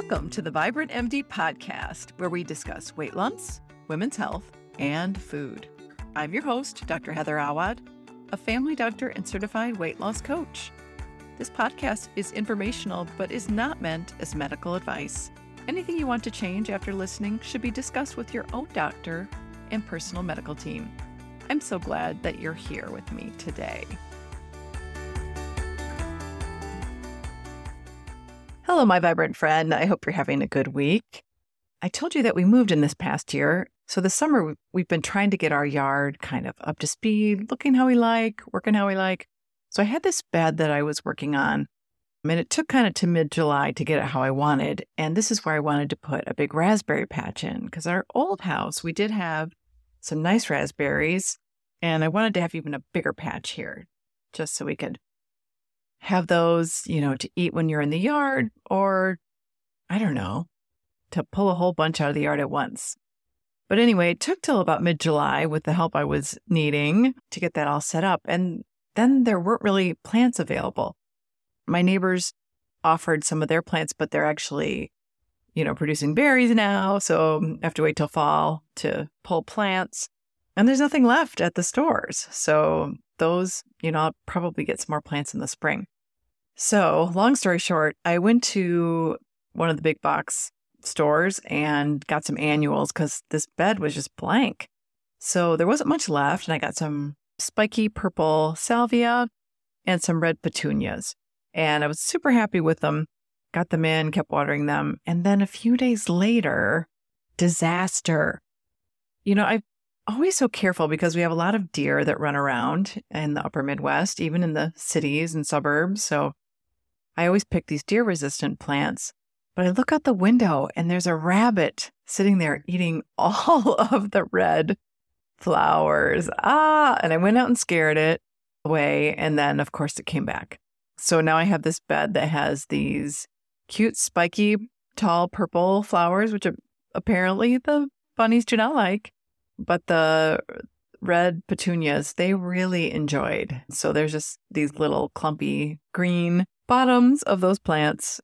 Welcome to the Vibrant MD podcast, where we discuss weight loss, women's health, and food. I'm your host, Dr. Heather Awad, a family doctor and certified weight loss coach. This podcast is informational but is not meant as medical advice. Anything you want to change after listening should be discussed with your own doctor and personal medical team. I'm so glad that you're here with me today. Hello, my vibrant friend. I hope you're having a good week. I told you that we moved in this past year. So this summer, we've been trying to get our yard kind of up to speed, looking how we like, working how we like. So I had this bed that I was working on. I mean, it took kind of to mid July to get it how I wanted. And this is where I wanted to put a big raspberry patch in because our old house, we did have some nice raspberries. And I wanted to have even a bigger patch here just so we could have those, you know, to eat when you're in the yard or I don't know, to pull a whole bunch out of the yard at once. But anyway, it took till about mid July with the help I was needing to get that all set up. And then there weren't really plants available. My neighbors offered some of their plants, but they're actually, you know, producing berries now. So um, I have to wait till fall to pull plants. And there's nothing left at the stores. So those, you know, I'll probably get some more plants in the spring. So, long story short, I went to one of the big box stores and got some annuals because this bed was just blank. So, there wasn't much left. And I got some spiky purple salvia and some red petunias. And I was super happy with them. Got them in, kept watering them. And then a few days later, disaster. You know, I've always so careful because we have a lot of deer that run around in the upper Midwest, even in the cities and suburbs. So I always pick these deer resistant plants. But I look out the window and there's a rabbit sitting there eating all of the red flowers. Ah, and I went out and scared it away. And then, of course, it came back. So now I have this bed that has these cute, spiky, tall purple flowers, which apparently the bunnies do not like but the red petunias they really enjoyed. So there's just these little clumpy green bottoms of those plants.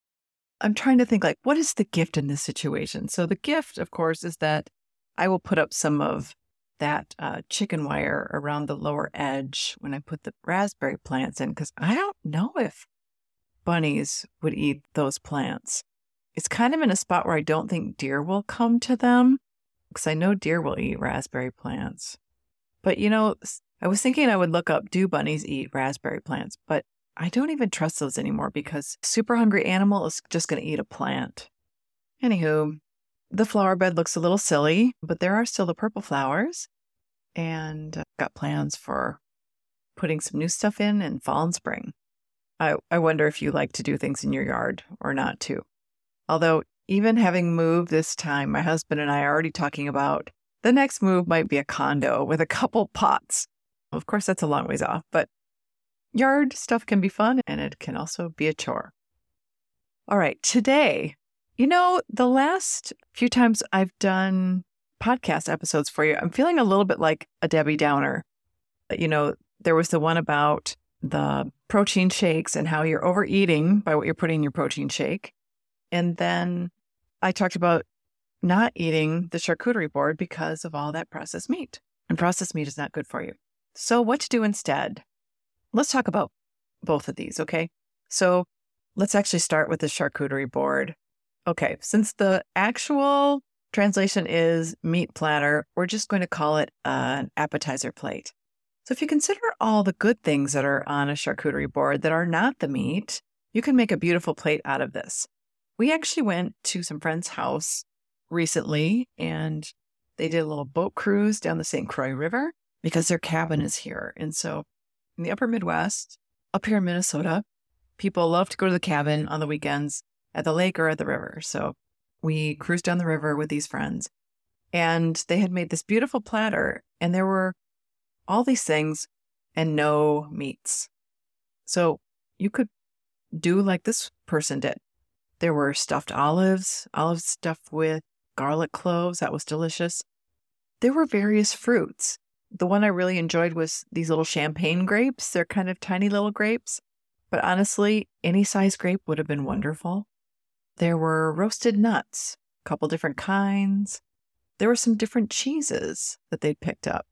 I'm trying to think like what is the gift in this situation? So the gift of course is that I will put up some of that uh, chicken wire around the lower edge when I put the raspberry plants in because I don't know if bunnies would eat those plants. It's kind of in a spot where I don't think deer will come to them because I know deer will eat raspberry plants. But you know, I was thinking I would look up do bunnies eat raspberry plants, but I don't even trust those anymore because super hungry animal is just going to eat a plant. Anywho, the flower bed looks a little silly, but there are still the purple flowers. And I've got plans for putting some new stuff in in fall and spring. I, I wonder if you like to do things in your yard or not too. Although even having moved this time, my husband and I are already talking about the next move might be a condo with a couple pots. Of course, that's a long ways off, but yard stuff can be fun and it can also be a chore. All right, today, you know, the last few times I've done podcast episodes for you, I'm feeling a little bit like a Debbie Downer. You know, there was the one about the protein shakes and how you're overeating by what you're putting in your protein shake. And then I talked about not eating the charcuterie board because of all that processed meat. And processed meat is not good for you. So, what to do instead? Let's talk about both of these, okay? So, let's actually start with the charcuterie board. Okay, since the actual translation is meat platter, we're just going to call it an appetizer plate. So, if you consider all the good things that are on a charcuterie board that are not the meat, you can make a beautiful plate out of this. We actually went to some friend's house recently and they did a little boat cruise down the St. Croix River because their cabin is here. And so in the upper Midwest, up here in Minnesota, people love to go to the cabin on the weekends at the lake or at the river. So we cruised down the river with these friends and they had made this beautiful platter and there were all these things and no meats. So you could do like this person did. There were stuffed olives, olives stuffed with garlic cloves. That was delicious. There were various fruits. The one I really enjoyed was these little champagne grapes. They're kind of tiny little grapes, but honestly, any size grape would have been wonderful. There were roasted nuts, a couple different kinds. There were some different cheeses that they'd picked up.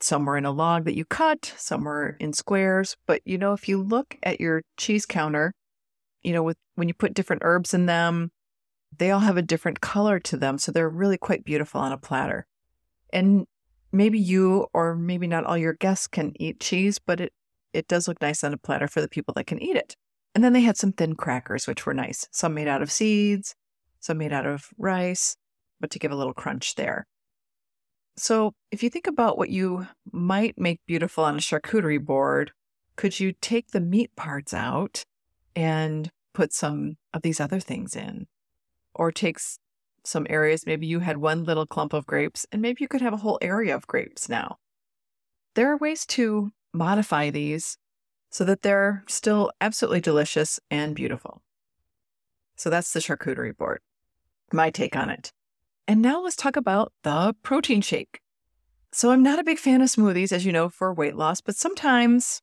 Some were in a log that you cut, some were in squares. But you know, if you look at your cheese counter, you know, with when you put different herbs in them, they all have a different color to them. So they're really quite beautiful on a platter. And maybe you or maybe not all your guests can eat cheese, but it, it does look nice on a platter for the people that can eat it. And then they had some thin crackers, which were nice. Some made out of seeds, some made out of rice, but to give a little crunch there. So, if you think about what you might make beautiful on a charcuterie board, could you take the meat parts out and put some of these other things in? Or takes some areas, maybe you had one little clump of grapes, and maybe you could have a whole area of grapes now. There are ways to modify these so that they're still absolutely delicious and beautiful. So that's the charcuterie board, my take on it. And now let's talk about the protein shake. So I'm not a big fan of smoothies, as you know, for weight loss, but sometimes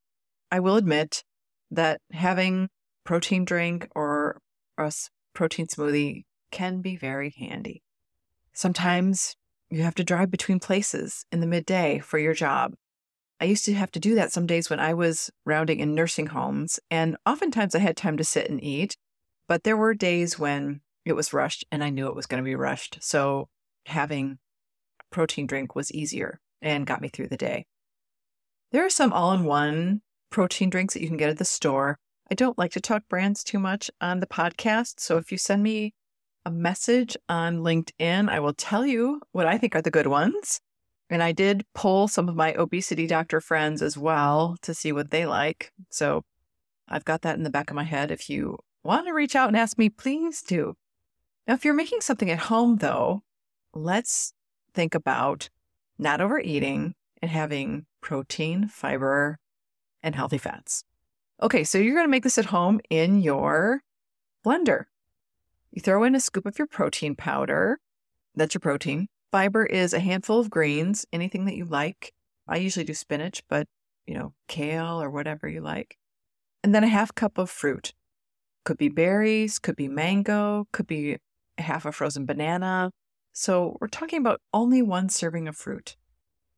I will admit that having protein drink or a protein smoothie can be very handy. Sometimes you have to drive between places in the midday for your job. I used to have to do that some days when I was rounding in nursing homes, and oftentimes I had time to sit and eat, but there were days when it was rushed and I knew it was going to be rushed. So having a protein drink was easier and got me through the day. There are some all in one protein drinks that you can get at the store. I don't like to talk brands too much on the podcast. So if you send me a message on LinkedIn, I will tell you what I think are the good ones. And I did poll some of my obesity doctor friends as well to see what they like. So I've got that in the back of my head. If you want to reach out and ask me, please do. Now, if you're making something at home, though, let's think about not overeating and having protein, fiber, and healthy fats. Okay, so you're going to make this at home in your blender. You throw in a scoop of your protein powder. That's your protein. Fiber is a handful of greens, anything that you like. I usually do spinach, but you know, kale or whatever you like. And then a half cup of fruit. Could be berries, could be mango, could be half a frozen banana. So we're talking about only one serving of fruit.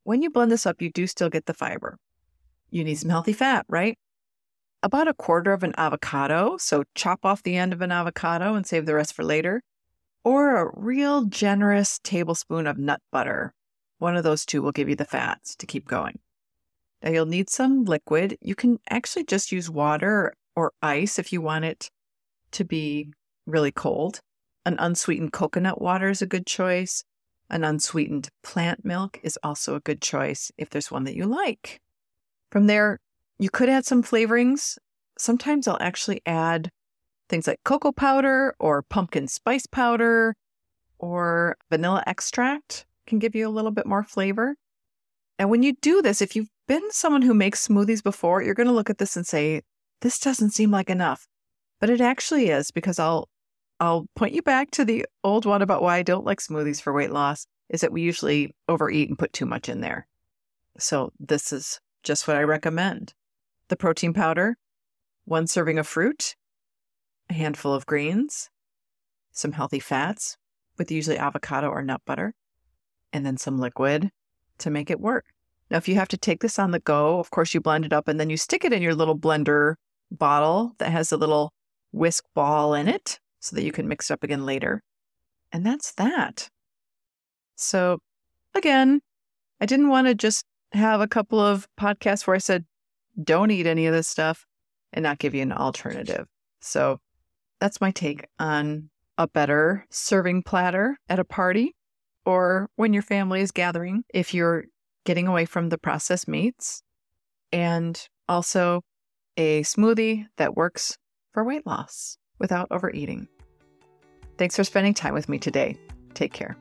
When you blend this up, you do still get the fiber. You need some healthy fat, right? About a quarter of an avocado. So chop off the end of an avocado and save the rest for later or a real generous tablespoon of nut butter. One of those two will give you the fats to keep going. Now you'll need some liquid. You can actually just use water or ice if you want it to be really cold. An unsweetened coconut water is a good choice. An unsweetened plant milk is also a good choice if there's one that you like. From there, you could add some flavorings. Sometimes I'll actually add things like cocoa powder or pumpkin spice powder or vanilla extract can give you a little bit more flavor. And when you do this, if you've been someone who makes smoothies before, you're going to look at this and say, this doesn't seem like enough. But it actually is because I'll I'll point you back to the old one about why I don't like smoothies for weight loss is that we usually overeat and put too much in there. So this is just what I recommend. The protein powder, one serving of fruit, a handful of greens, some healthy fats with usually avocado or nut butter, and then some liquid to make it work. Now, if you have to take this on the go, of course, you blend it up and then you stick it in your little blender bottle that has a little whisk ball in it so that you can mix it up again later. And that's that. So, again, I didn't want to just have a couple of podcasts where I said, don't eat any of this stuff and not give you an alternative. So, that's my take on a better serving platter at a party or when your family is gathering, if you're getting away from the processed meats, and also a smoothie that works for weight loss without overeating. Thanks for spending time with me today. Take care.